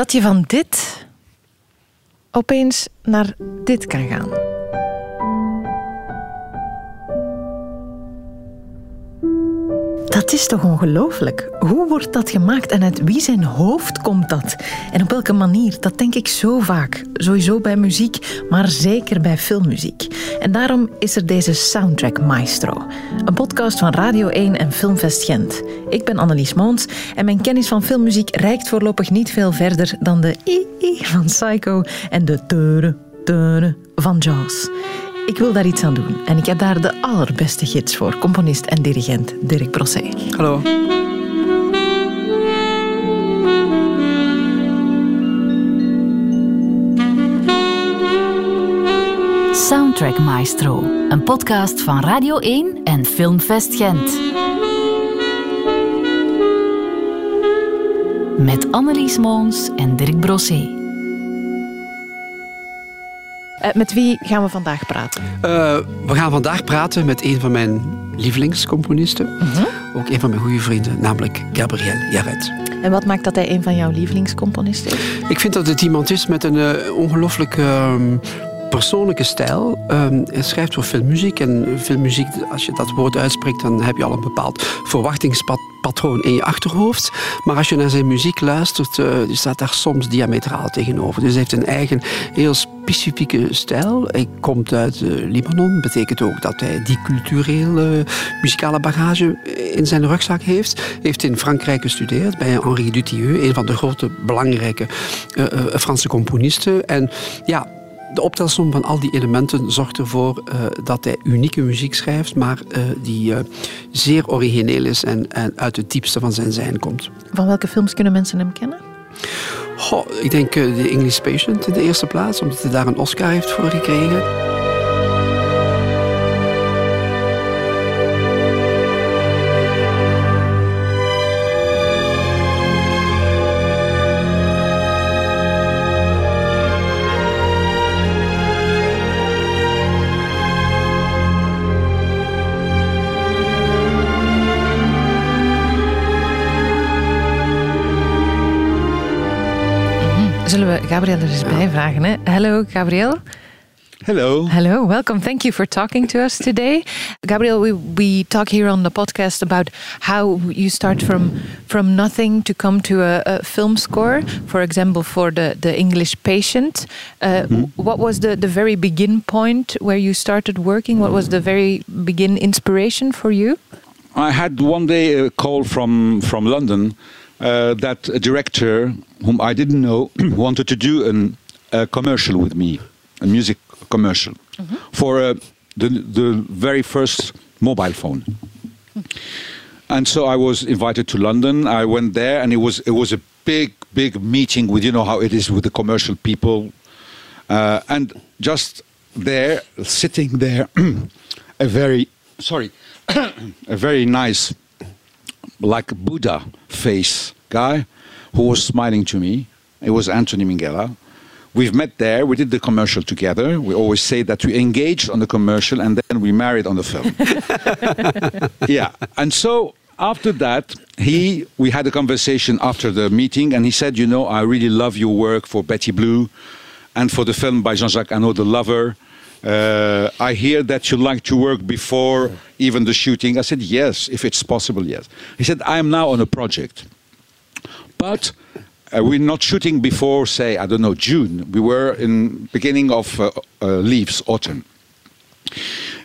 dat je van dit opeens naar dit kan gaan. Dat is toch ongelooflijk? Hoe wordt dat gemaakt en uit wie zijn hoofd komt dat? En op welke manier? Dat denk ik zo vaak. Sowieso bij muziek, maar zeker bij filmmuziek. En daarom is er deze Soundtrack Maestro. Een podcast van Radio 1 en Filmfest Gent. Ik ben Annelies Moons en mijn kennis van filmmuziek reikt voorlopig niet veel verder dan de i-i van Psycho en de tere tere van Jaws. Ik wil daar iets aan doen en ik heb daar de allerbeste gids voor, componist en dirigent Dirk Brossé. Hallo. Soundtrack Maestro, een podcast van Radio 1 en Filmfest Gent. Met Annelies Moons en Dirk Brossé. Uh, met wie gaan we vandaag praten? Uh, we gaan vandaag praten met een van mijn lievelingscomponisten. -huh. Ook een van mijn goede vrienden, namelijk Gabriel Jarret. En wat maakt dat hij een van jouw lievelingscomponisten is? Ik vind dat het iemand is met een uh, ongelooflijk persoonlijke stijl. Um, hij schrijft voor filmmuziek. En filmmuziek, als je dat woord uitspreekt, dan heb je al een bepaald verwachtingspatroon in je achterhoofd. Maar als je naar zijn muziek luistert, uh, staat daar soms diametraal tegenover. Dus hij heeft een eigen, heel specifieke stijl. Hij komt uit uh, Libanon. betekent ook dat hij die culturele muzikale bagage in zijn rugzak heeft. Heeft in Frankrijk gestudeerd bij Henri Dutilleux, een van de grote, belangrijke Franse componisten. En ja, de optelsom van al die elementen zorgt ervoor dat hij unieke muziek schrijft, maar die zeer origineel is en, en, uit het diepste van zijn zijn komt. Van welke films kunnen mensen hem kennen? Ik denk The English Patient in de eerste plaats, omdat hij daar een Oscar heeft voor gekregen. Zullen we Gabriel er eens bij vragen? Hè? Hello, Gabriel. Hello. Hello, welcome. Thank you for talking to us today. Gabriel, we, we talk here on the podcast about how you start from from nothing to come to a, a film score. For example, for the, the English Patient. Uh, mm -hmm. What was the, the very begin point where you started working? What was the very begin inspiration for you? I had one day a call from, from London uh, that a director whom I didn't know wanted to do an, a commercial with me, a music commercial mm -hmm. for uh, the the very first mobile phone. And so I was invited to London. I went there, and it was it was a big big meeting with you know how it is with the commercial people, uh, and just there sitting there, a very sorry, a very nice like Buddha face guy who was smiling to me. It was Anthony Minghella. We've met there. We did the commercial together. We always say that we engaged on the commercial and then we married on the film. yeah. And so after that, he we had a conversation after the meeting, and he said, "You know, I really love your work for Betty Blue, and for the film by Jean-Jacques Annaud, The Lover." Uh, I hear that you like to work before even the shooting. I said, yes, if it's possible, yes. He said, I am now on a project. But uh, we're not shooting before, say, I don't know, June. We were in beginning of uh, uh, leaves, autumn.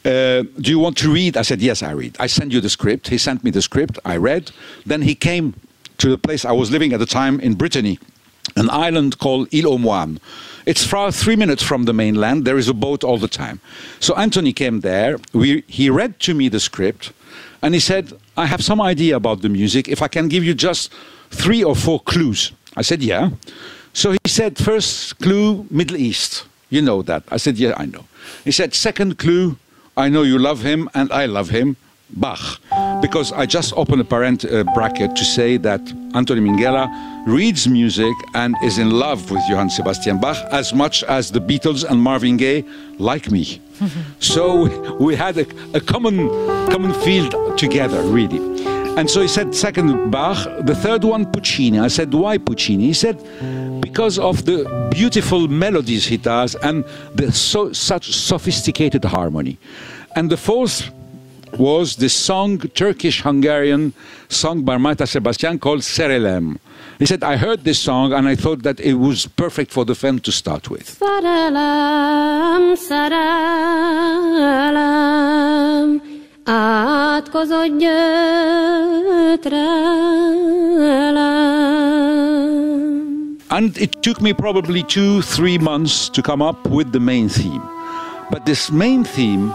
Uh, do you want to read? I said, yes, I read. I send you the script. He sent me the script. I read. Then he came to the place I was living at the time in Brittany, an island called Ile aux Moines. It's far three minutes from the mainland. There is a boat all the time. So Anthony came there. We, he read to me the script, and he said, "I have some idea about the music. If I can give you just three or four clues." I said, "Yeah." So he said, first clue, Middle East. You know that. I said, "Yeah, I know." He said, second clue, I know you love him, and I love him. Bach. Because I just opened a parent uh, bracket to say that Anthony Minghella reads music and is in love with Johann Sebastian Bach as much as the Beatles and Marvin Gaye like me. so we had a, a, common, common field together, really. And so he said, second Bach, the third one Puccini. I said, why Puccini? He said, because of the beautiful melodies he does and the so, such sophisticated harmony. And the fourth was this song, Turkish-Hungarian song by Márta Sebestyén called Szerelem. He said, I heard this song and I thought that it was perfect for the film to start with. Szerelem, szerelem. And it took me probably two, three months to come up with the main theme. But this main theme,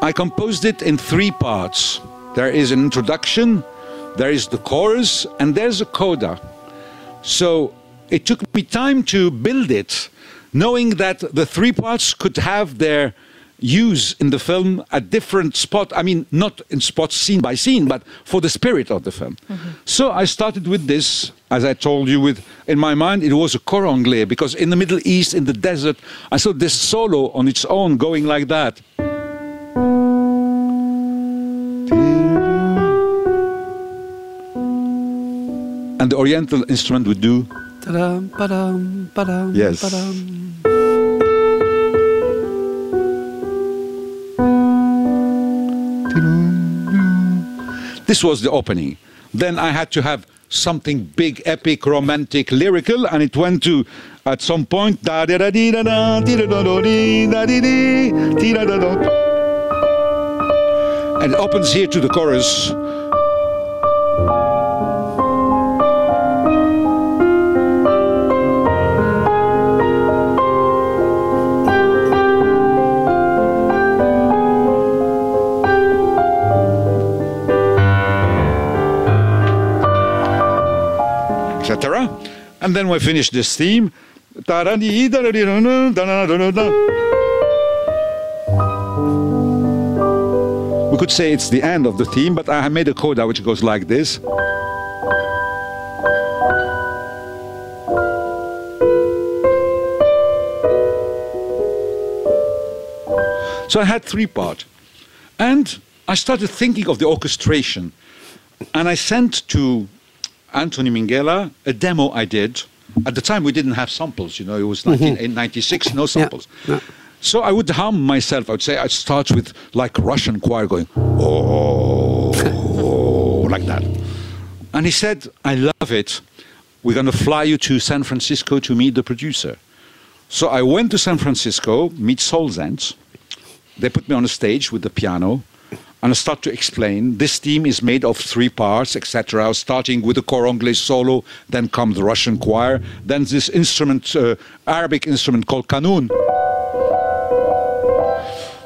I composed it in three parts. There is an introduction, there is the chorus, and there's a coda. So it took me time to build it, knowing that the three parts could have their use in the film at different spot. I mean, not in spots scene by scene, but for the spirit of the film. Mm-hmm. So I started with this, as I told you, with in my mind it was a cor anglais because in the Middle East, in the desert, I saw this solo on its own going like that. And the Oriental instrument would do Ta-dam, ba-dam, ba-dam, Yes. This was the opening. Then I had to have something big, epic, romantic, lyrical, and it went to at some point. And it opens here to the chorus. And then we finish this theme. We could say it's the end of the theme, but I made a coda which goes like this. So I had three parts. And I started thinking of the orchestration. And I sent to Anthony Minghella a demo I did. At the time, we didn't have samples, you know, it was mm-hmm. 1996, no samples. yeah. So I would hum myself. I would say, I'd start with like Russian choir going, oh, like that. And he said, I love it. We're going to fly you to San Francisco to meet the producer. So I went to San Francisco, meet Saul Zaentz. They put me on a stage with the piano, and I start to explain. This theme is made of three parts, etc. Starting with the cor anglais solo, then comes the Russian choir, then this instrument, uh, Arabic instrument called kanun.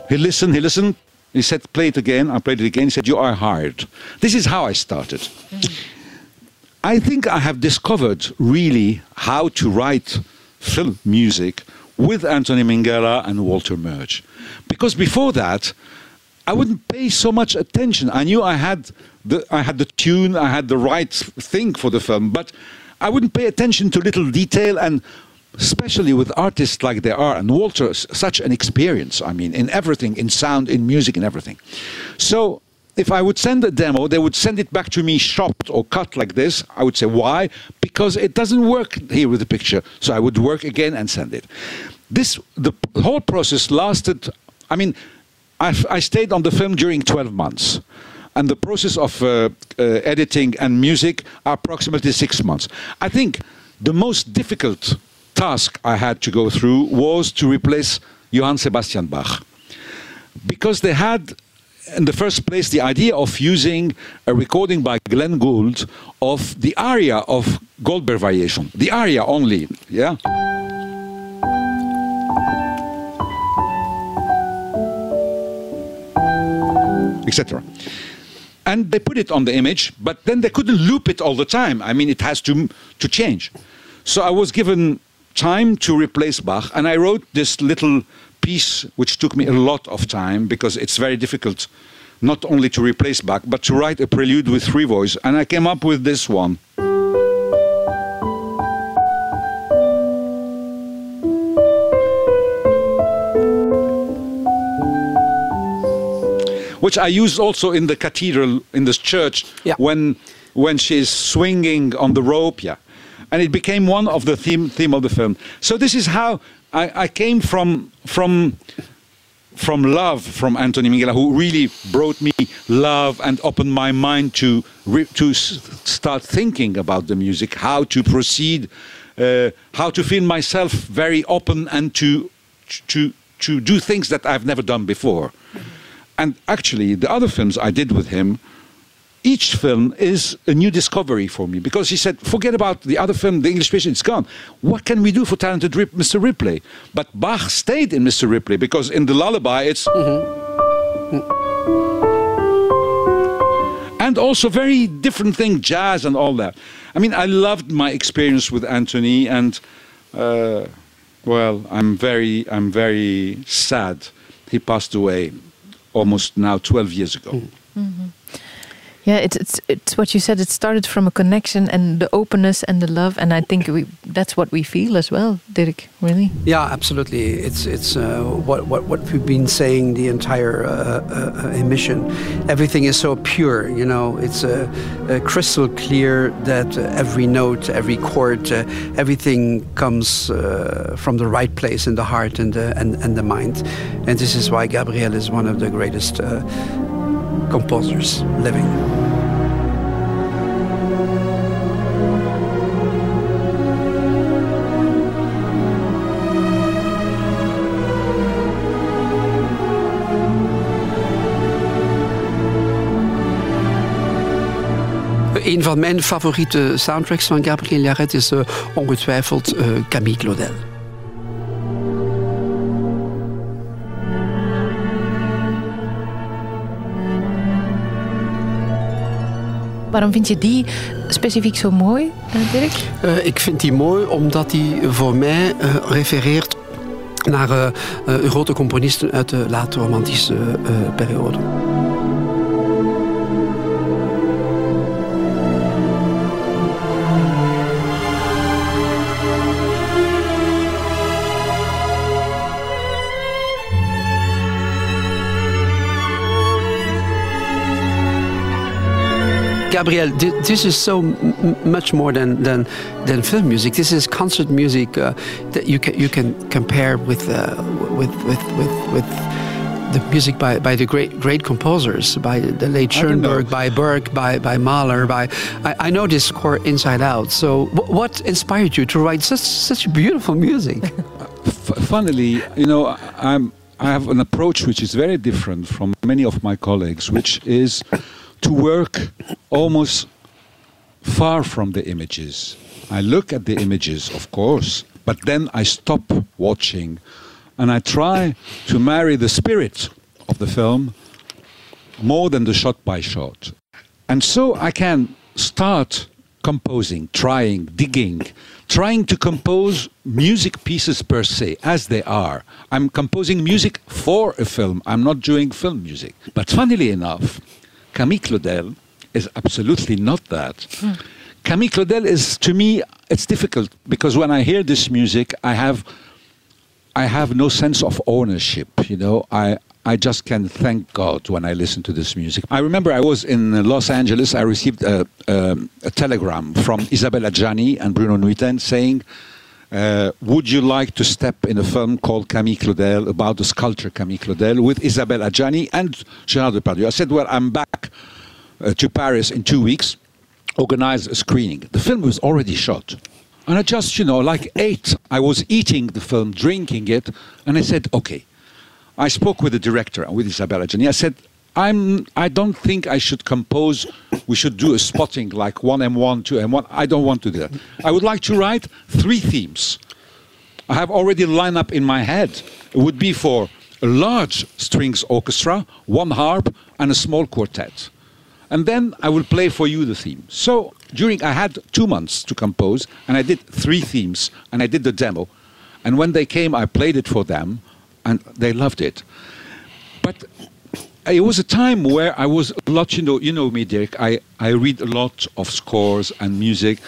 He listened, he listened. He said, play it again. I played it again. He said, you are hired. This is how I started. I think I have discovered really how to write film music with Anthony Minghella and Walter Murch. Because before that, I wouldn't pay so much attention. I knew I had the I had the tune, I had the right thing for the film, but I wouldn't pay attention to little detail and especially with artists like they are and Walter such an experience I mean in everything in sound in music in everything. So if I would send a demo they would send it back to me chopped or cut like this. I would say why? Because it doesn't work here with the picture. So I would work again and send it. This the whole process lasted I mean I, I stayed on the film during 12 months. And the process of uh, uh, editing and music are approximately six months. I think the most difficult task I had to go through was to replace Johann Sebastian Bach. Because they had, in the first place, the idea of using a recording by Glenn Gould of the aria of Goldberg Variation. The aria only, yeah? Etc. And they put it on the image, but then they couldn't loop it all the time. I mean, it has to to change. So I was given time to replace Bach, and I wrote this little piece, which took me a lot of time because it's very difficult, not only to replace Bach, but to write a prelude with three voices. And I came up with this one. Which I used also in the cathedral in this church Yeah. when when she's swinging on the rope. Yeah, and it became one of the theme theme of the film. So this is how I, I came from from from love from Anthony Minghella, who really brought me love and opened my mind to to s- start thinking about the music, how to proceed, uh, how to feel myself very open and to to to do things that I've never done before. And actually, the other films I did with him, each film is a new discovery for me because he said, forget about the other film, The English Patient, it's gone. What can we do for talented Rip, Mr. Ripley? But Bach stayed in Mr. Ripley because in the lullaby it's. And also very different thing, jazz and all that. I mean, I loved my experience with Anthony, and uh, well, I'm very, I'm very sad. He passed away almost now 12 years ago. Mm-hmm. Yeah, it's, it's it's what you said. It started from a connection and the openness and the love, and I think we that's what we feel as well, Dirk. Really. Yeah, absolutely. It's it's uh, what what what we've been saying the entire uh, uh, uh, emission. Everything is so pure, you know. It's uh, uh, crystal clear that every note, every chord, everything comes from the right place in the heart and the and, and the mind. And this is why Gabriel is one of the greatest composers living. Een van mijn favoriete soundtracks van Gabriel Yaret is uh, ongetwijfeld uh, Camille Claudel. Waarom vind je die specifiek zo mooi, eh, Dirk? Uh, ik vind die mooi omdat die voor mij uh, refereert naar uh, grote componisten uit de late romantische periode. Gabriel, this is so much more than, than, than film music. This is concert music uh, that you can you can compare with uh, with, with with with the music by, by the great great composers, by the late Schoenberg, by Berg, by by Mahler. By I, I know this score inside out. So, what inspired you to write such such beautiful music? funnily, you know, I'm I have an approach which is very different from many of my colleagues, which is to work almost far from the images. I look at the images, of course, but then I stop watching and I try to marry the spirit of the film more than the shot by shot. And so I can start composing, trying, digging, trying to compose music pieces per se, as they are. I'm composing music for a film, I'm not doing film music. But funnily enough, Camille Claudel is absolutely not that. Hmm. Camille Claudel is, to me, it's difficult because when I hear this music, I have, I have no sense of ownership. You know, I, I just can thank God when I listen to this music. I remember I was in Los Angeles. I received a, a, a telegram from Isabelle Adjani and Bruno Nuytten saying, uh, would you like to step in a film called Camille Claudel about the sculptor Camille Claudel with Isabelle Adjani and Gérard Depardieu? I said, well, I'm back uh, to Paris in two weeks, organize a screening. The film was already shot. And I just, you know, like ate. I was eating the film, drinking it, and I said, okay. I spoke with the director and with Isabelle Adjani. I said, I'm, I don't think I should compose. We should do a spotting like 1M1, 2M1. I don't want to do that. I would like to write three themes. I have already a lineup in my head. It would be for a large strings orchestra, one harp, and a small quartet. And then I will play for you the theme. So during, I had two months to compose, and I did three themes, and I did the demo. And when they came, I played it for them, and they loved it. But it was a time where I was a lot, you know, you know me, Dirk. I, I read a lot of scores and music,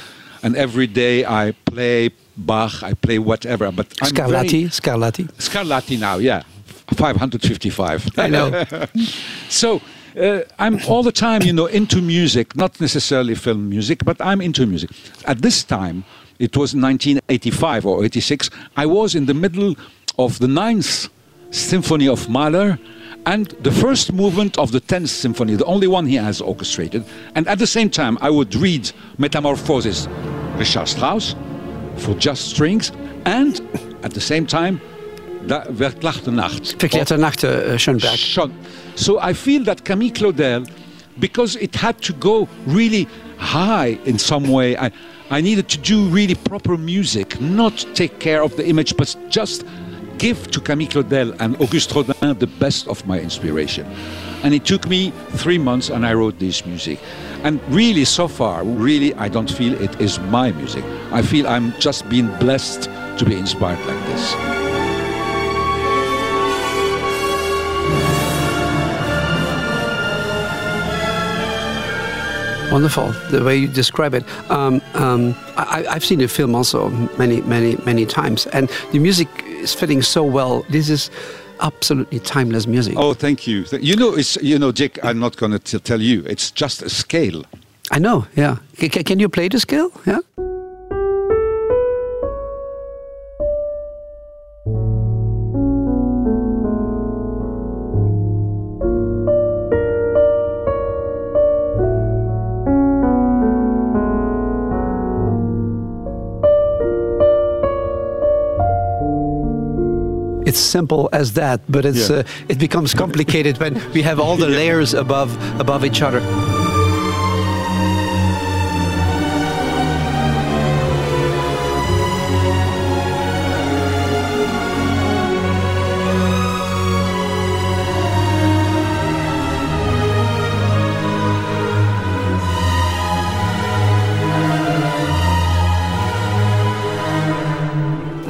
and every day I play Bach, I play whatever. But I'm Scarlatti, very, Scarlatti. Scarlatti now, yeah. 555. I know. so uh, I'm all the time, you know, into music, not necessarily film music, but I'm into music. At this time, it was 1985 or 86, I was in the middle of the Ninth Symphony of Mahler and the first movement of the 10th Symphony, the only one he has orchestrated. And at the same time, I would read Metamorphosis, Richard Strauss, for just strings, and at the same time, Verklachte Nacht. Verklärte Nacht, uh, Schoenberg. Schon. So I feel that Camille Claudel, because it had to go really high in some way, I, I needed to do really proper music, not take care of the image, but just give to Camille Claudel and Auguste Rodin the best of my inspiration. And it took me three months and I wrote this music. And really, so far, really, I don't feel it is my music. I feel I'm just being blessed to be inspired like this. Wonderful, the way you describe it. Um, um, I, I've seen the film also many, many, many times, and the music is fitting so well. This is absolutely timeless music. Oh, thank you. You know, it's you know, Jake. I'm not going to tell you. It's just a scale. I know, yeah. C- can you play the scale? Yeah. It's simple as that, but it's Yeah. uh, it becomes complicated when we have all the layers above above each other.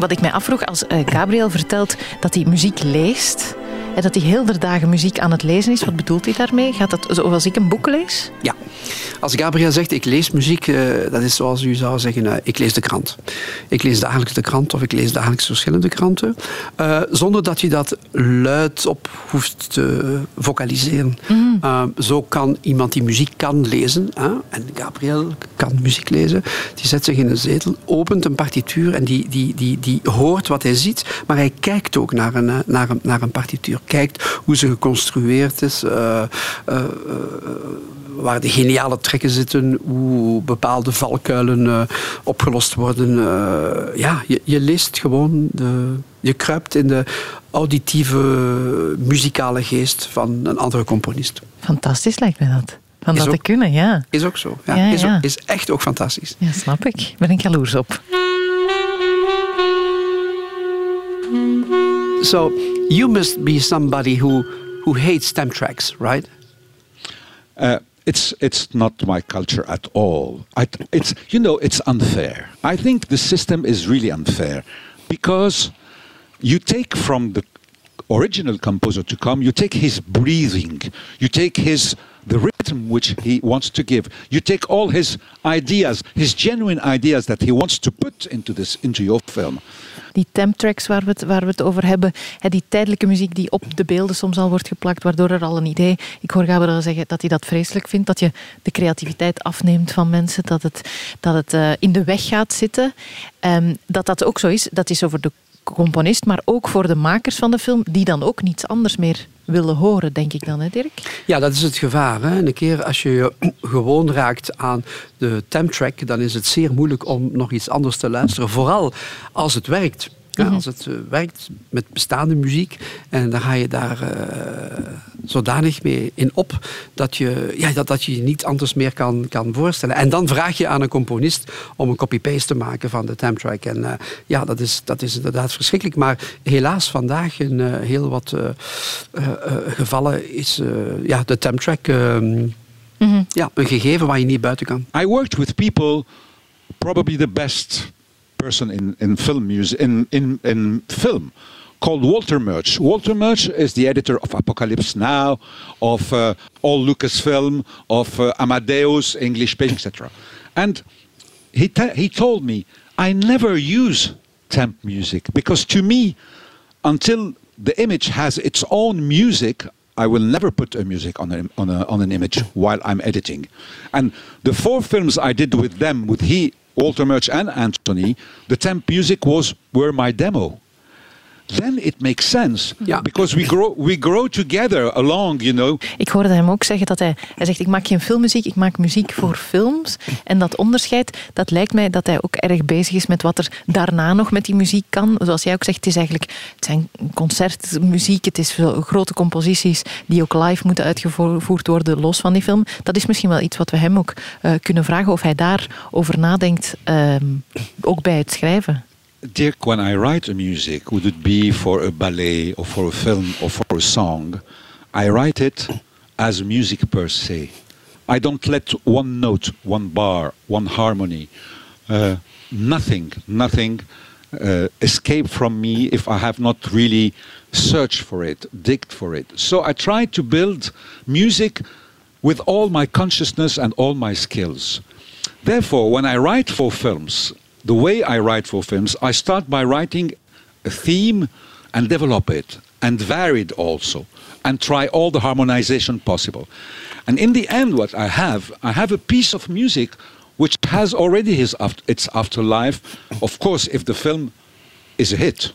Wat ik mij afvroeg, als eh, Gabriel vertelt dat hij muziek leest... En dat hij heel de dagen muziek aan het lezen is. Wat bedoelt hij daarmee? Gaat dat zoals ik een boek lees? Ja, als Gabriel zegt ik lees muziek, eh, dat is zoals u zou zeggen, eh, ik lees de krant. Ik lees dagelijks de krant of ik lees dagelijks verschillende kranten. eh, zonder dat je dat luid op hoeft te vocaliseren. Eh, zo kan iemand die muziek kan lezen, hè, en Gabriel kan muziek lezen, die zet zich in een zetel, opent een partituur en die, die, die, die hoort wat hij ziet, maar hij kijkt ook naar een, naar een, naar een partituur. Kijkt hoe ze geconstrueerd is, eh, eh, waar de geniale trekken zitten, hoe bepaalde valkuilen eh, opgelost worden. Eh, ja, je, je leest gewoon, de, je kruipt in de auditieve muzikale geest van een andere componist. Fantastisch lijkt mij dat. Van Is dat te kunnen, ja. Is ook zo. Ja, Ja, is, ja. Ook, is echt ook fantastisch. Ja, snap ik. Ben ik jaloers op. So you must be somebody who, who hates temp tracks, right? Uh, it's it's not my culture at all. I, it's you know it's unfair. I think the system is really unfair because you take from the original composer to come, you take his breathing, you take his the which he wants to give, you take all his ideas, his genuine ideas that he wants to put into this into your film. Die temptracks waar we, het, waar we het over hebben, die tijdelijke muziek die op de beelden soms al wordt geplakt, waardoor er al een idee... Ik hoor Gabriel zeggen dat hij dat vreselijk vindt, dat je de creativiteit afneemt van mensen, dat het, dat het eh, in de weg gaat zitten. Ehm, dat dat ook zo is, dat is over de componist, maar ook voor de makers van de film, die dan ook niets anders meer willen horen, denk ik dan, hè Dirk? Ja, dat is het gevaar. Hè. En een keer als je je gewoon raakt aan de temtrack, dan is het zeer moeilijk om nog iets anders te luisteren. Vooral als het werkt. Ja, als het eh, werkt met bestaande muziek en dan ga je daar eh, zodanig mee in op dat je, ja, dat, dat je je niet anders meer kan, kan voorstellen. En dan vraag je aan een componist om een copy-paste te maken van de temtrack. En eh, ja, dat is, dat is inderdaad verschrikkelijk. Maar helaas vandaag in heel wat eh, eh, eh, gevallen is eh, ja, de temtrack ehm, ja, een gegeven waar je niet buiten kan. I worked with people, probably the best person in, in film music in, in, in film, called Walter Murch. Walter Murch is the editor of Apocalypse Now, of uh, all Lucasfilm, of uh, Amadeus, English Page, etc. And he he told me I never use temp music because to me, until the image has its own music. I will never put a music on, a, on, a, on an image while I'm editing. And the four films I did with them, with he, Walter Murch and Anthony, the temp music was were my demo. Then it makes sense. Ja. Because we grow, we grow together along, you know. Ik hoorde hem ook zeggen dat hij, hij zegt, ik maak geen filmmuziek, ik maak muziek voor films. En dat onderscheid, dat lijkt mij dat hij ook erg bezig is met wat er daarna nog met die muziek kan. Zoals jij ook zegt, het is eigenlijk, het zijn concertmuziek, het is veel grote composities die ook live moeten uitgevoerd worden, los van die film. Dat is misschien wel iets wat we hem ook eh, kunnen vragen, of hij daarover nadenkt, ehm, ook bij het schrijven. Dirk, when I write a music, would it be for a ballet or for a film or for a song, I write it as music per se. I don't let one note, one bar, one harmony, uh, nothing, nothing uh, escape from me if I have not really searched for it, digged for it. So I try to build music with all my consciousness and all my skills. Therefore, when I write for films, the way I write for films, I start by writing a theme and develop it and vary it also and try all the harmonization possible. And in the end, what I have, I have a piece of music which has already his aft- its afterlife. Of course, if the film is a hit.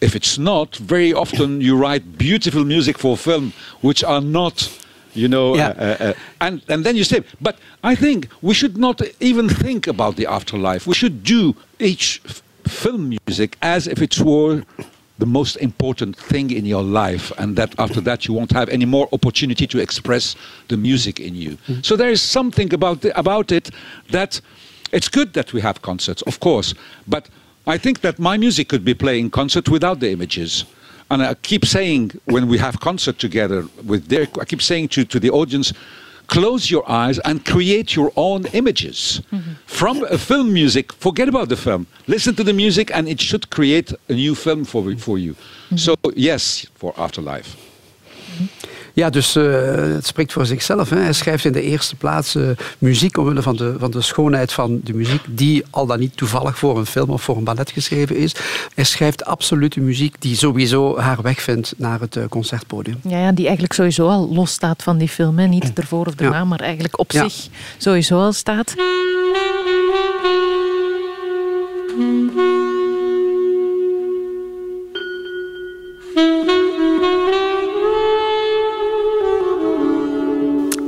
If it's not, very often you write beautiful music for film which are not, you know, Yeah. uh, uh, uh, and and then you say. But I think we should not even think about the afterlife. We should do each f- film music as if it were the most important thing in your life, and that after that you won't have any more opportunity to express the music in you. So there is something about the, about it that it's good that we have concerts, of course, but I think that my music could be played in concert without the images. And I keep saying when we have concert together with Dirk, I keep saying to, to the audience, close your eyes and create your own images mm-hmm. from a film music. Forget about the film. Listen to the music, and it should create a new film for for you. Mm-hmm. So yes, for Afterlife. Mm-hmm. Ja, dus eh, het spreekt voor zichzelf. Hè. Hij schrijft in de eerste plaats eh, muziek omwille van de, van de schoonheid van de muziek, die al dan niet toevallig voor een film of voor een ballet geschreven is. Hij schrijft absolute muziek die sowieso haar weg vindt naar het eh, concertpodium. Ja, ja, die eigenlijk sowieso al losstaat van die film. Hè. Niet ervoor of daarna, Ja. maar eigenlijk op Ja. zich sowieso al staat.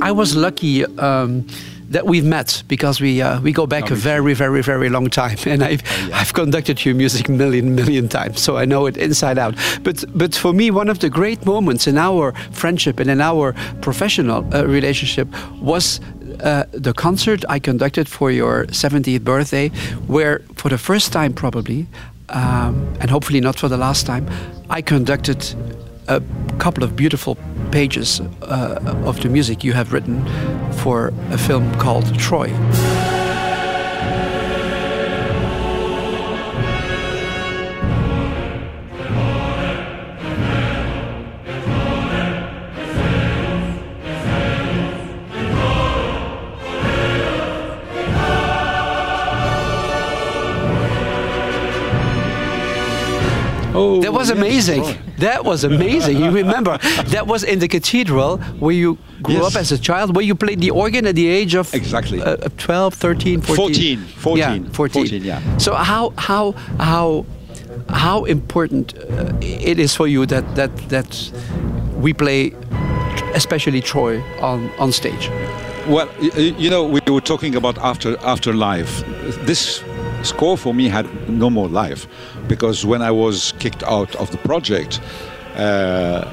I was lucky um, that we've met because we uh, we go back a very very very long time, and I've I've conducted your music million million times, so I know it inside out. But but for me, one of the great moments in our friendship and in our professional uh, relationship was. Uh, the concert I conducted for your 70th birthday, where for the first time, probably, um, and hopefully not for the last time, I conducted a couple of beautiful pages uh, of the music you have written for a film called Troy. Oh, That was amazing. That was amazing. You remember that was in the cathedral where you grew Yes. up as a child, where you played the organ at the age of Exactly. uh, 12, 13, 14. 14, 14, yeah, 14. 14, yeah. So how how how how important uh, it is for you that that that we play especially Troy on on stage. Well, you know, we were talking about after afterlife. This score for me had no more life because when I was kicked out of the project, uh,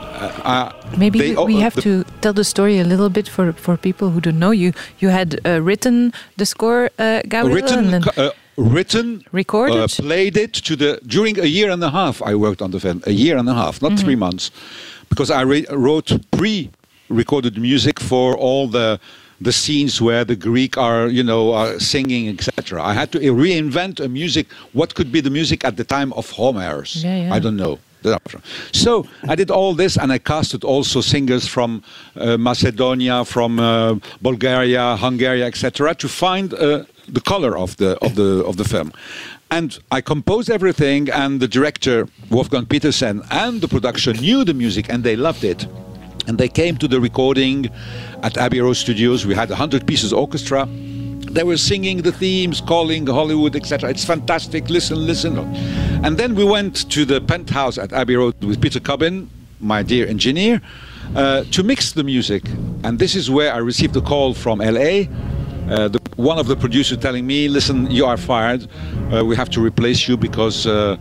I, Maybe they- we, we oh, have to tell the story a little bit for, for people who don't know you. You had uh, written the score, uh, Gabriel, written, and then uh, written, Recorded? uh, played it to the during a year and a half. I worked on the film, a year and a half, not three months, because I wrote pre-recorded music for all the the scenes where the Greek are, you know, are singing, etc. I had to reinvent a music. What could be the music at the time of Homer's? Yeah, yeah. I don't know. So I did all this, and I casted also singers from uh, Macedonia, from uh, Bulgaria, Hungary, etc., to find uh, the color of the of the of the film. And I composed everything, and the director, Wolfgang Petersen, and the production knew the music and they loved it. And they came to the recording at Abbey Road Studios. We had a 100 pieces orchestra. They were singing the themes, calling Hollywood, etc. It's fantastic. Listen, listen. And then we went to the penthouse at Abbey Road with Peter Cobbin, my dear engineer, uh, to mix the music. And this is where I received a call from LA. Uh, the, one of the producers telling me, listen, you are fired. Uh, we have to replace you because uh,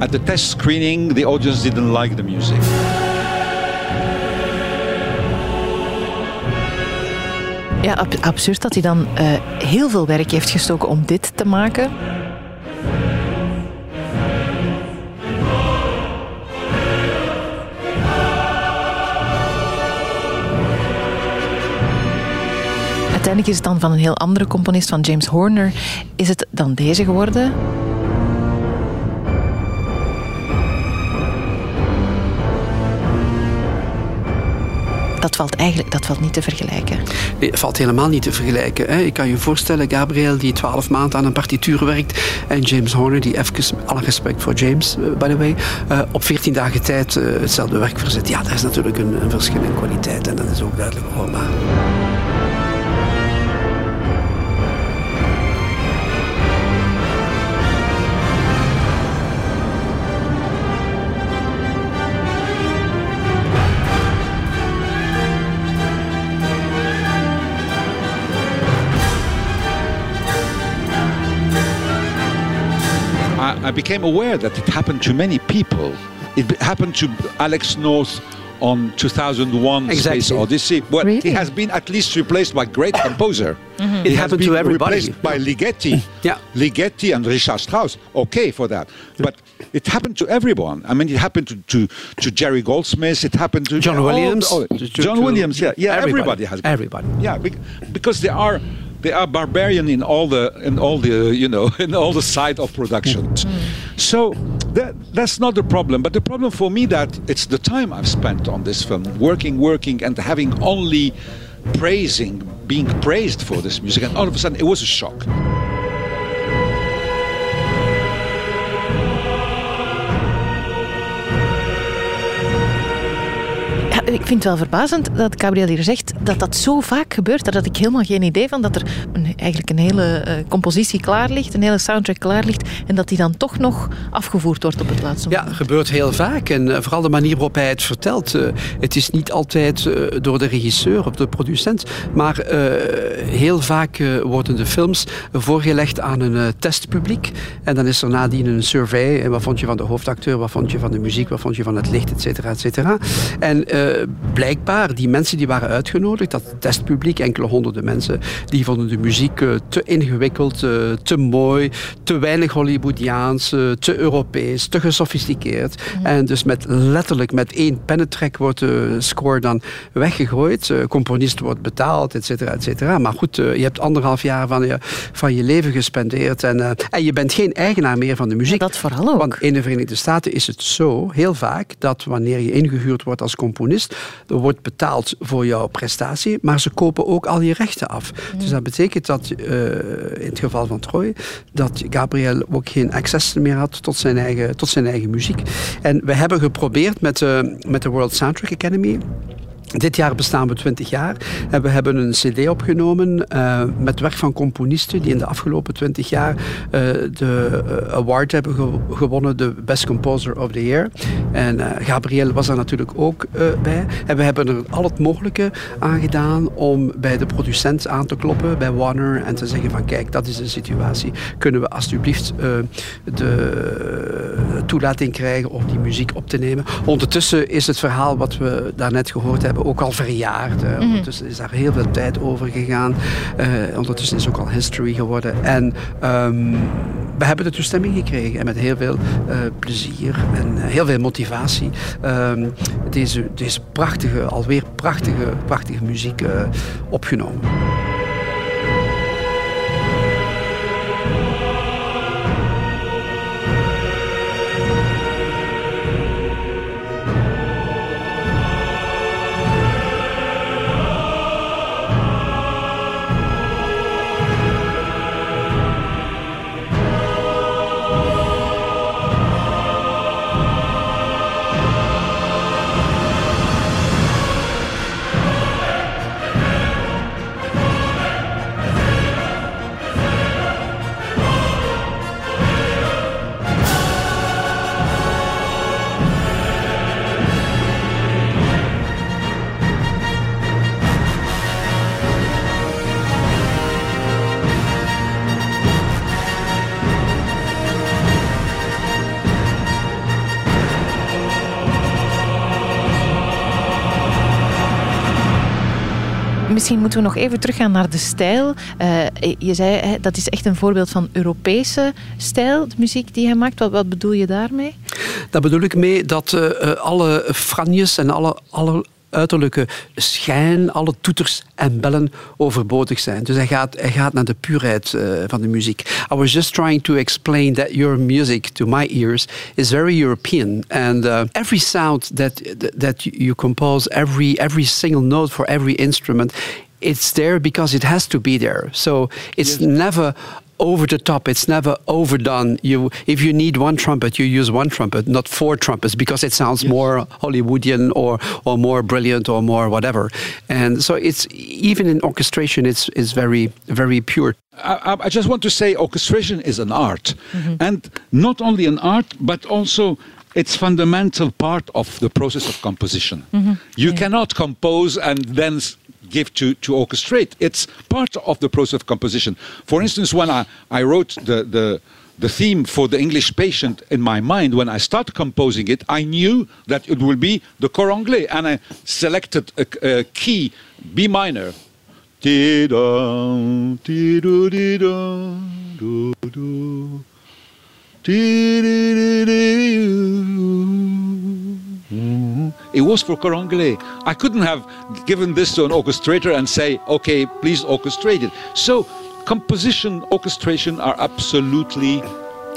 at the test screening, the audience didn't like the music. Ja, ab absurd dat hij dan uh, heel veel werk heeft gestoken om dit te maken. Uiteindelijk is het dan van een heel andere componist, van James Horner, is het dan deze geworden. Valt eigenlijk dat valt niet te vergelijken. Nee, dat valt helemaal niet te vergelijken. Hè. Ik kan je voorstellen, Gabriel die twaalf maanden aan een partituur werkt en James Horner die even, alle respect voor James, uh, by the way, uh, op veertien dagen tijd uh, hetzelfde werk verzet. Ja, daar is natuurlijk een, een verschil in kwaliteit en dat is ook duidelijk hoorbaar. I became aware that it happened to many people. It happened to Alex North on 2001 exactly. Space Odyssey. Well, really? he has been at least replaced by great composer. Mm-hmm. It happened to everybody. Replaced by Ligeti. yeah. Ligeti and Richard Strauss. Okay for that. But it happened to everyone. I mean, it happened to, to, to Jerry Goldsmith. It happened to John Williams. All, to, John Williams. Yeah, yeah. Everybody, everybody has. Everybody. Yeah, because they are they are barbarian in all the in all the you know in all the side of production. So that that's not the problem. But the problem for me that it's the time I've spent on this film, working, working, and having only praising, being praised for this music, and all of a sudden it was a shock. ik vind het wel verbazend dat Gabriel hier zegt dat dat zo vaak gebeurt. Daar had ik helemaal geen idee van. Dat er een, eigenlijk een hele uh, compositie klaar ligt, een hele soundtrack klaar ligt. En dat die dan toch nog afgevoerd wordt op het laatste moment. Ja, gebeurt heel vaak. En uh, vooral de manier waarop hij het vertelt. Uh, het is niet altijd door de regisseur of de producent. Maar heel vaak worden de films voorgelegd aan een testpubliek. En dan is er nadien een survey. En wat vond je van de hoofdacteur? Wat vond je van de muziek? Wat vond je van het licht? Et cetera, et cetera. En blijkbaar, die mensen die waren uitgenodigd, dat testpubliek, enkele honderden mensen, die vonden de muziek uh, te ingewikkeld, uh, te mooi, te weinig Hollywoodiaans, uh, te Europees, te gesofisticeerd. Mm. En dus met letterlijk met één pennetrek wordt de score dan weggegooid. componist wordt betaald, et cetera, et cetera. Maar goed, je hebt anderhalf jaar van je, van je leven gespendeerd en, en je bent geen eigenaar meer van de muziek. Dat vooral ook. Want in de Verenigde Staten is het zo, heel vaak, dat wanneer je ingehuurd wordt als componist, er wordt betaald voor jouw prestatie, maar ze kopen ook al je rechten af. Mm. Dus dat betekent dat uh, in het geval van Troy, dat Gabriel ook geen access meer had tot zijn eigen, tot zijn eigen muziek. En we hebben geprobeerd met, uh, met de World Soundtrack Academy dit jaar bestaan we 20 jaar en we hebben een cd opgenomen uh, met werk van componisten die in de afgelopen 20 jaar uh, de uh, award hebben ge gewonnen, de Best Composer of the Year. En Gabriel was er natuurlijk ook bij. En we hebben er al het mogelijke aan gedaan om bij de producent aan te kloppen, bij Warner, en te zeggen van kijk, dat is de situatie. Kunnen we alsjeblieft de toelating krijgen om die muziek op te nemen? Ondertussen is het verhaal wat we daarnet gehoord hebben ook al verjaard. Mm -hmm. Ondertussen is daar heel veel tijd over gegaan. Uh, ondertussen is het ook al history geworden. En um, we hebben de toestemming gekregen. En met heel veel uh, plezier en heel veel motivatie. Um, deze, deze prachtige, alweer prachtige, prachtige muziek opgenomen. Misschien moeten we nog even teruggaan naar de stijl. Uh, je zei, hè, dat is echt een voorbeeld van Europese stijl, de muziek die hij maakt. Wat, wat bedoel je daarmee? Daar bedoel ik mee dat uh, alle franjes en alle, alle uiterlijke schijn, alle toeters en bellen overbodig zijn. Dus hij gaat, hij gaat naar de puurheid uh, van de muziek. I was just trying to explain that your music, to my ears, is very European. And uh, every sound that, that you compose, every, every single note for every instrument, it's there because it has to be there. So it's yes. never over the top. It's never overdone. You, if you need one trumpet, you use one trumpet, not four trumpets, because it sounds yes. more Hollywoodian or or more brilliant or more whatever. And so it's even in orchestration, it's is very very pure. I, I, just want to say, orchestration is an art, mm-hmm. and not only an art, but also it's fundamental part of the process of composition. Mm-hmm. You yeah. cannot compose and then give to, to orchestrate. It's part of the process of composition. For instance, when I, I wrote the, the, the theme for the English patient in my mind, when I started composing it, I knew that it would be the cor anglais, and I selected a, a key, B minor. It was for cor anglais. I couldn't have given this to an orchestrator and say, okay, please orchestrate it. So composition, orchestration are absolutely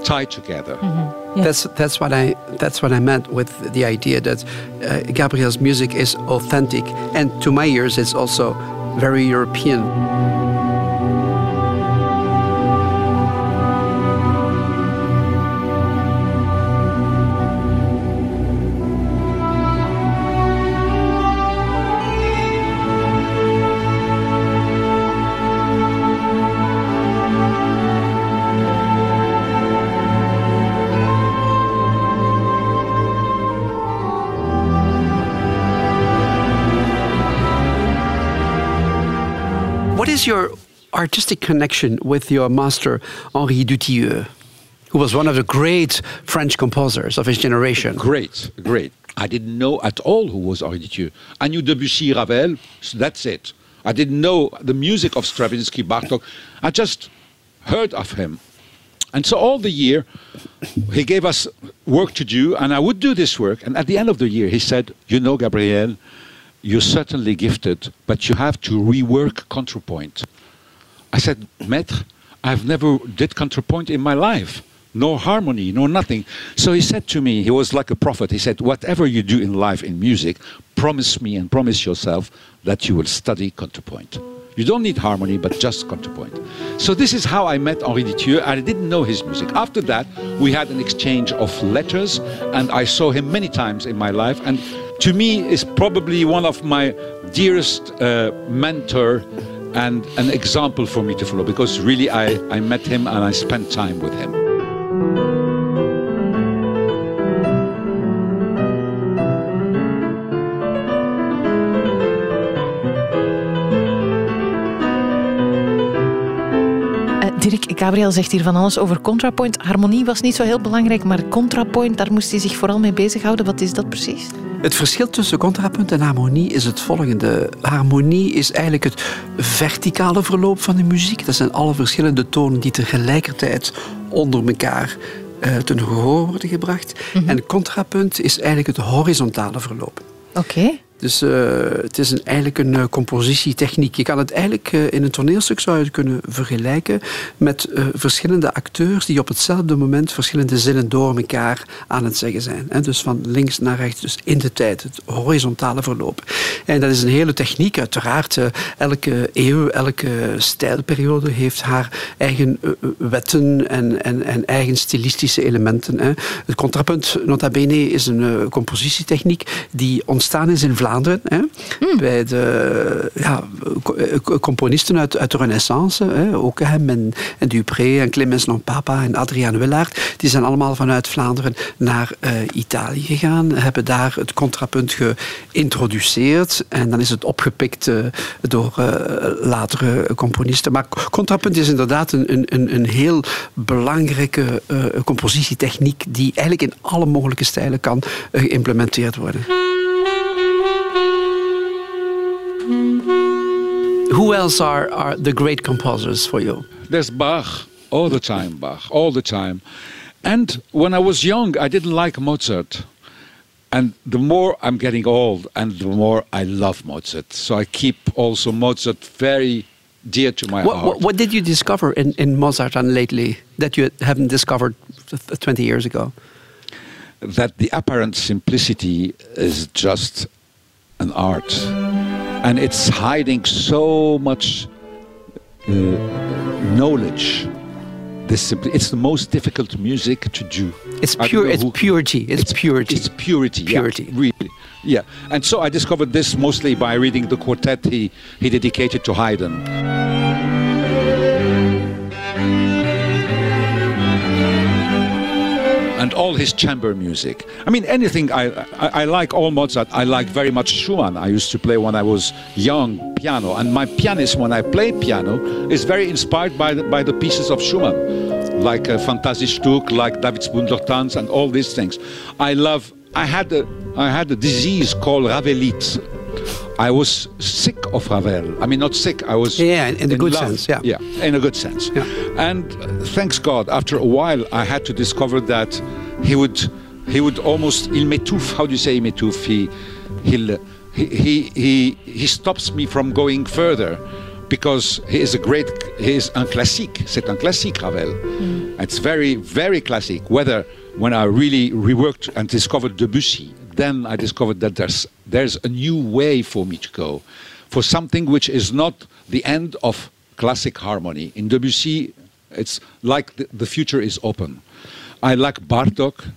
tied together. Mm-hmm. Yeah. That's that's what I that's what I meant with the idea that uh, Gabriel's music is authentic, and to my ears, it's also very European. Is your artistic connection with your master, Henri Dutilleux, who was one of the great French composers of his generation? Great, great. I didn't know at all who was Henri Dutilleux. I knew Debussy, Ravel, so that's it. I didn't know the music of Stravinsky, Bartok. I just heard of him. And so all the year, he gave us work to do, and I would do this work. And at the end of the year, he said, You know, Gabriel, you're certainly gifted, but you have to rework counterpoint. I said, Maître, I've never did counterpoint in my life, no harmony, no nothing. So he said to me, he was like a prophet. He said, whatever you do in life in music, promise me and promise yourself that you will study counterpoint. You don't need harmony, but just counterpoint. So this is how I met Henri Dutilleux. I didn't know his music. After that, we had an exchange of letters, and I saw him many times in my life. And to me, is probably one of my dearest uh, mentor and an example for me to follow because really I, I met him and I spent time with him. Dirk, Gabriel zegt hier van alles over contrapoint. Harmonie was niet zo heel belangrijk, maar contrapoint, daar moest hij zich vooral mee bezighouden. Wat is dat precies? Het verschil tussen contrapunt en harmonie is het volgende. Harmonie is eigenlijk het verticale verloop van de muziek. Dat zijn alle verschillende tonen die tegelijkertijd onder elkaar uh, ten gehoor worden gebracht. Mhm. En contrapunt is eigenlijk het horizontale verloop. Oké. Dus uh, het is een, eigenlijk een uh, compositietechniek. Je kan het eigenlijk uh, in een toneelstuk zou je kunnen vergelijken met verschillende acteurs die op hetzelfde moment verschillende zinnen door elkaar aan het zeggen zijn. Hè? Dus van links naar rechts, dus in de tijd, het horizontale verloop. En dat is een hele techniek. Uiteraard, elke eeuw, elke stijlperiode heeft haar eigen wetten en, en, en eigen stilistische elementen. Hè? Het contrapunt, nota bene, is een compositietechniek die ontstaan is in Vlaanderen Hè, hmm. Bij de ja, componisten uit, uit de Renaissance. Hè, ook hem en, en Dupré en Clemens Papa en Adriaan Willaert. Die zijn allemaal vanuit Vlaanderen naar uh, Italië gegaan. Hebben daar het contrapunt geïntroduceerd. En dan is het opgepikt uh, door uh, latere componisten. Maar contrapunt is inderdaad een, een, een heel belangrijke compositietechniek die eigenlijk in alle mogelijke stijlen kan geïmplementeerd worden. Who else are, are the great composers for you? There's Bach all the time, Bach all the time. And when I was young, I didn't like Mozart. And the more I'm getting old, and the more I love Mozart. So I keep also Mozart very dear to my What, heart. what, what did you discover in, in Mozart and lately that you haven't discovered 20 years ago? that the apparent simplicity is just an art and it's hiding so much uh, knowledge this it's the most difficult music to do It's pure. It's who- purity. It's, purity. it's purity yeah, really yeah and so i discovered this mostly by reading the quartet he, he dedicated to haydn and all his chamber music. I mean, anything. I, I, I like all Mozart. I like very much Schumann. I used to play when I was young piano, and my pianist, when I play piano, is very inspired by the, by the pieces of Schumann, like uh, Fantasiestück, like Davidsbündlertänze, and all these things. I love. I had a I had a disease called Ravelite. I was sick of Ravel. I mean, not sick. I was Yeah, in the good love. sense, yeah. yeah, in a good sense. Yeah. And uh, thanks God, after a while, I had to discover that he would, he would almost, il m'étouffe. How do you say il m'étouffe? He, he'll, he, he, he, he stops me from going further because he is a great, he is un classique. C'est un classique, Ravel. It's very, very classic. Whether when I really reworked and discovered Debussy, then I discovered that there's, there's a new way for me to go, for something which is not the end of classic harmony. In Debussy, it's like the, the future is open. I like Bartok.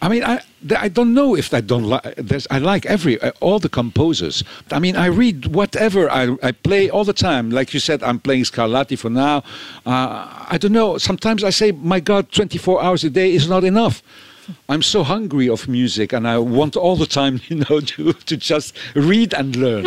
I mean, I, I don't know if I don't like. There's, I like every uh, all the composers. I mean, I read whatever I, I play all the time. Like you said, I'm playing Scarlatti for now. Uh, I don't know. Sometimes I say, my God, 24 hours a day is not enough. I'm so hungry of music, and I want all the time, you know, to to just read and learn.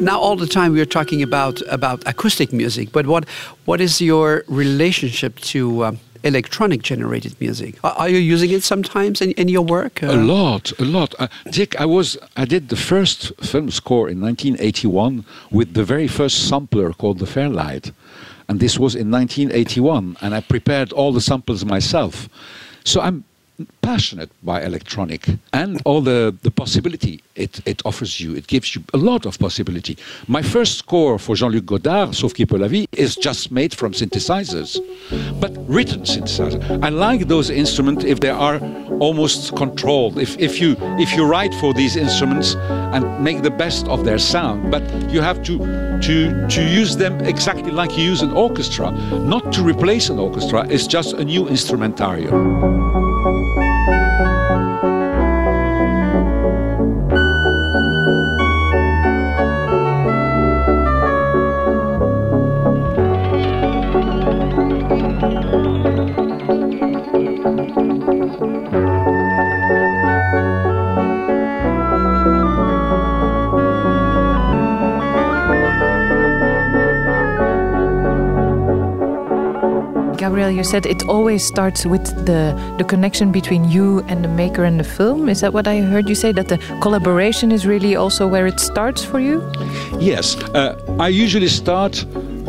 now all the time we are talking about about acoustic music, but what what is your relationship to um, electronic generated music? Are, are you using it sometimes in, in your work? A lot, a lot. Uh, Dick, I was I did the first film score in 1981 with the very first sampler called the Fairlight, and this was in 1981, and I prepared all the samples myself. So I'm passionate by electronic and all the, the possibility it, it offers you. It gives you a lot of possibility. My first score for Jean-Luc Godard, Sauve qui peut la vie, is just made from synthesizers, but written synthesizers. I like those instruments if they are almost controlled. If, if you if you write for these instruments and make the best of their sound, but you have to to to use them exactly like you use an orchestra, not to replace an orchestra. It's just a new instrumentarium. You said it always starts with the, the connection between you and the maker and the film. Is that what I heard you say? That the collaboration is really also where it starts for you? Yes, uh, I usually start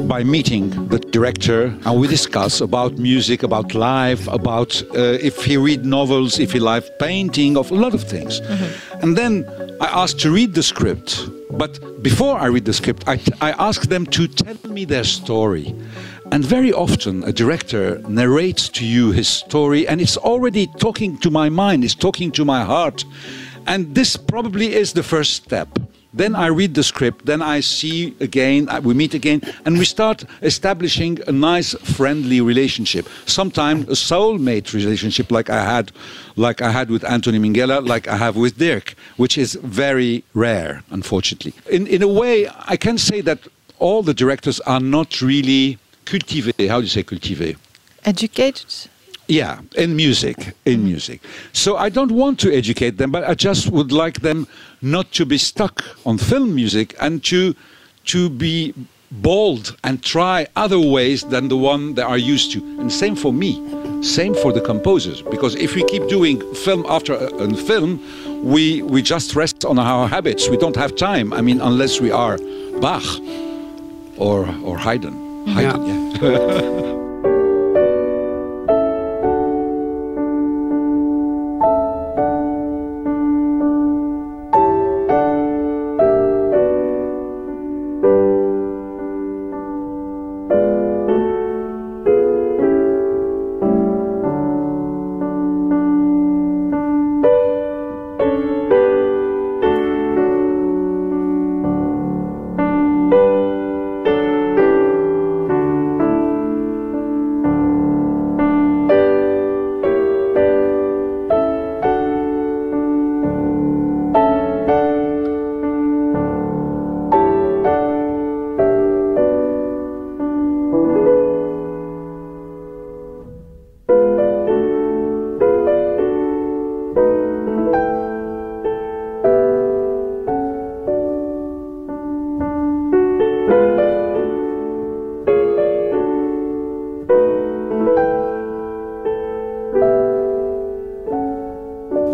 by meeting the director and we discuss about music, about life, about uh, if he read novels, if he likes painting, of a lot of things. And then I ask to read the script. But before I read the script, I, I ask them to tell me their story. And very often, a director narrates to you his story, and it's already talking to my mind, it's talking to my heart. And this probably is the first step. Then I read the script, then I see again, uh, we meet again, and we start establishing a nice, friendly relationship. Sometimes a soulmate relationship, like I had, like I had with Anthony Minghella, like I have with Dirk, which is very rare, unfortunately. In in a way, I can say that all the directors are not really cultivés. How do you say cultivés? Educated? Yeah, in music, in mm-hmm. music. So I don't want to educate them, but I just would like them not to be stuck on film music and to to be bold and try other ways than the one they are used to. And same for me. Same for the composers, because if we keep doing film after uh, a, a film, we we just rest on our habits. We don't have time. I mean, unless we are Bach or or Haydn. Haydn, yeah.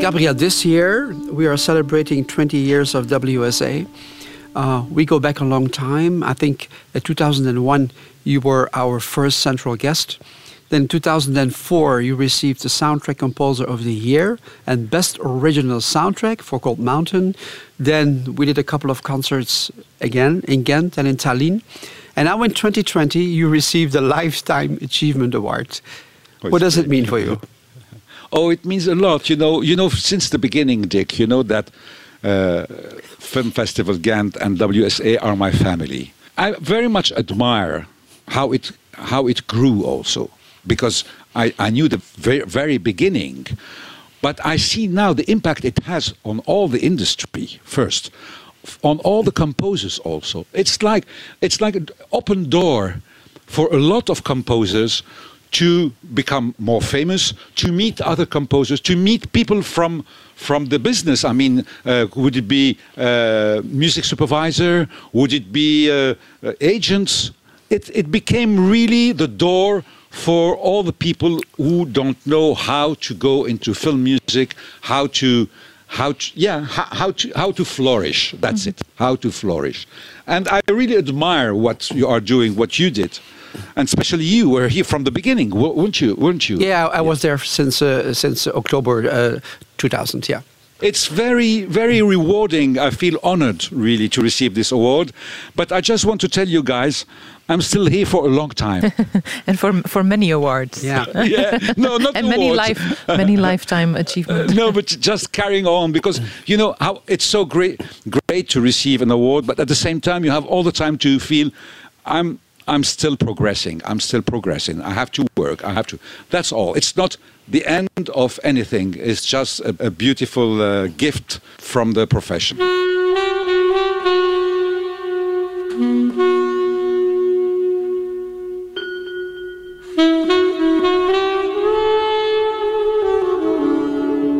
Gabriel, this year we are celebrating 20 years of WSA. Uh, we go back a long time. I think in 2001 you were our first central guest. Then in 2004 you received the Soundtrack Composer of the Year and Best Original Soundtrack for Cold Mountain. Then we did a couple of concerts again in Ghent and in Tallinn. And now in 2020 you received the Lifetime Achievement Award. Oh, what does it mean for you? Oh, it means a lot. You know, you know, since the beginning, Dick. You know that uh, Film Festival Ghent and WSA are my family. I very much admire how it how it grew also because I, I knew the very, very beginning, but I see now the impact it has on all the industry first, on all the composers also. It's like it's like an open door for a lot of composers to become more famous, to meet other composers, to meet people from from the business. I mean, uh, would it be uh, music supervisor? Would it be uh, uh, agents? It it became really the door for all the people who don't know how to go into film music, how to how to yeah how, how to how to flourish. That's it. How to flourish, and I really admire what you are doing, what you did. And especially you were here from the beginning, w- weren't you? Weren't you? Yeah, I was there since uh, since October uh, 2000. Yeah. It's very, very rewarding. I feel honored, really, to receive this award. But I just want to tell you guys, I'm still here for a long time. And for, for many awards. Yeah. yeah, no, not And many, life, many lifetime achievements. no, but just carrying on because you know how it's so great, great to receive an award, but at the same time you have all the time to feel, I'm. I'm still progressing. I'm still progressing. I have to work. I have to. That's all. It's not the end of anything. It's just a, a beautiful uh, gift from the profession.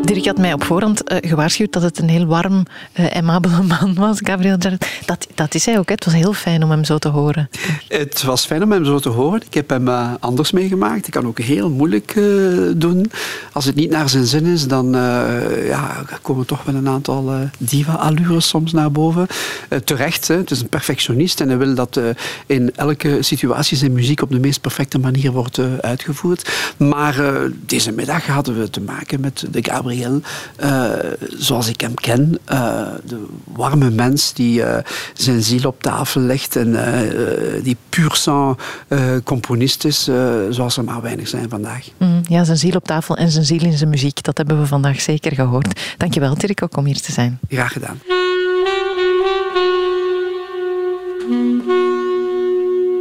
Dirk had mij op voorhand eh, gewaarschuwd dat het een heel warm, aimabele man was, Gabriel Jarret. Dat, dat is hij ook. Hè. Het was heel fijn om hem zo te horen. Het was fijn om hem zo te horen. Ik heb hem eh, anders meegemaakt. Ik kan ook heel moeilijk doen. Als het niet naar zijn zin is, dan ja, komen toch wel een aantal diva-allures soms naar boven. Terecht, hè. het is een perfectionist en hij wil dat in elke situatie zijn muziek op de meest perfecte manier wordt uitgevoerd. Maar deze middag hadden we te maken met de Gabriel, eh, zoals ik hem ken. eh, de warme mens die eh, zijn ziel op tafel legt en die puur sang componist is, zoals er maar weinig zijn vandaag. Mm, ja, zijn ziel op tafel en zijn ziel in zijn muziek. Dat hebben we vandaag zeker gehoord. Dankjewel, Dirk, ook om hier te zijn. Graag gedaan.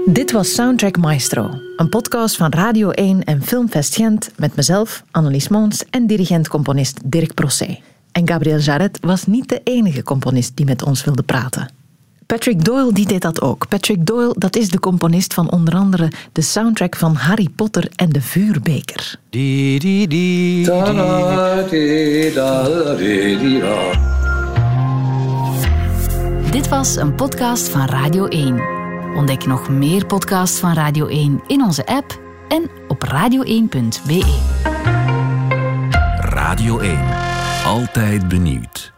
Dit was Soundtrack Maestro, een podcast van Radio 1 en Filmfest Gent met mezelf, Annelies Moons en dirigent-componist Dirk Prossé. En Gabriel Jarret was niet de enige componist die met ons wilde praten. Patrick Doyle die deed dat ook. Patrick Doyle dat is de componist van onder andere de soundtrack van Harry Potter en de Vuurbeker. Die, die, die, Dit was een podcast van Radio 1. Ontdek nog meer podcasts van Radio 1 in onze app en op radio1.be. Radio 1. Altijd benieuwd.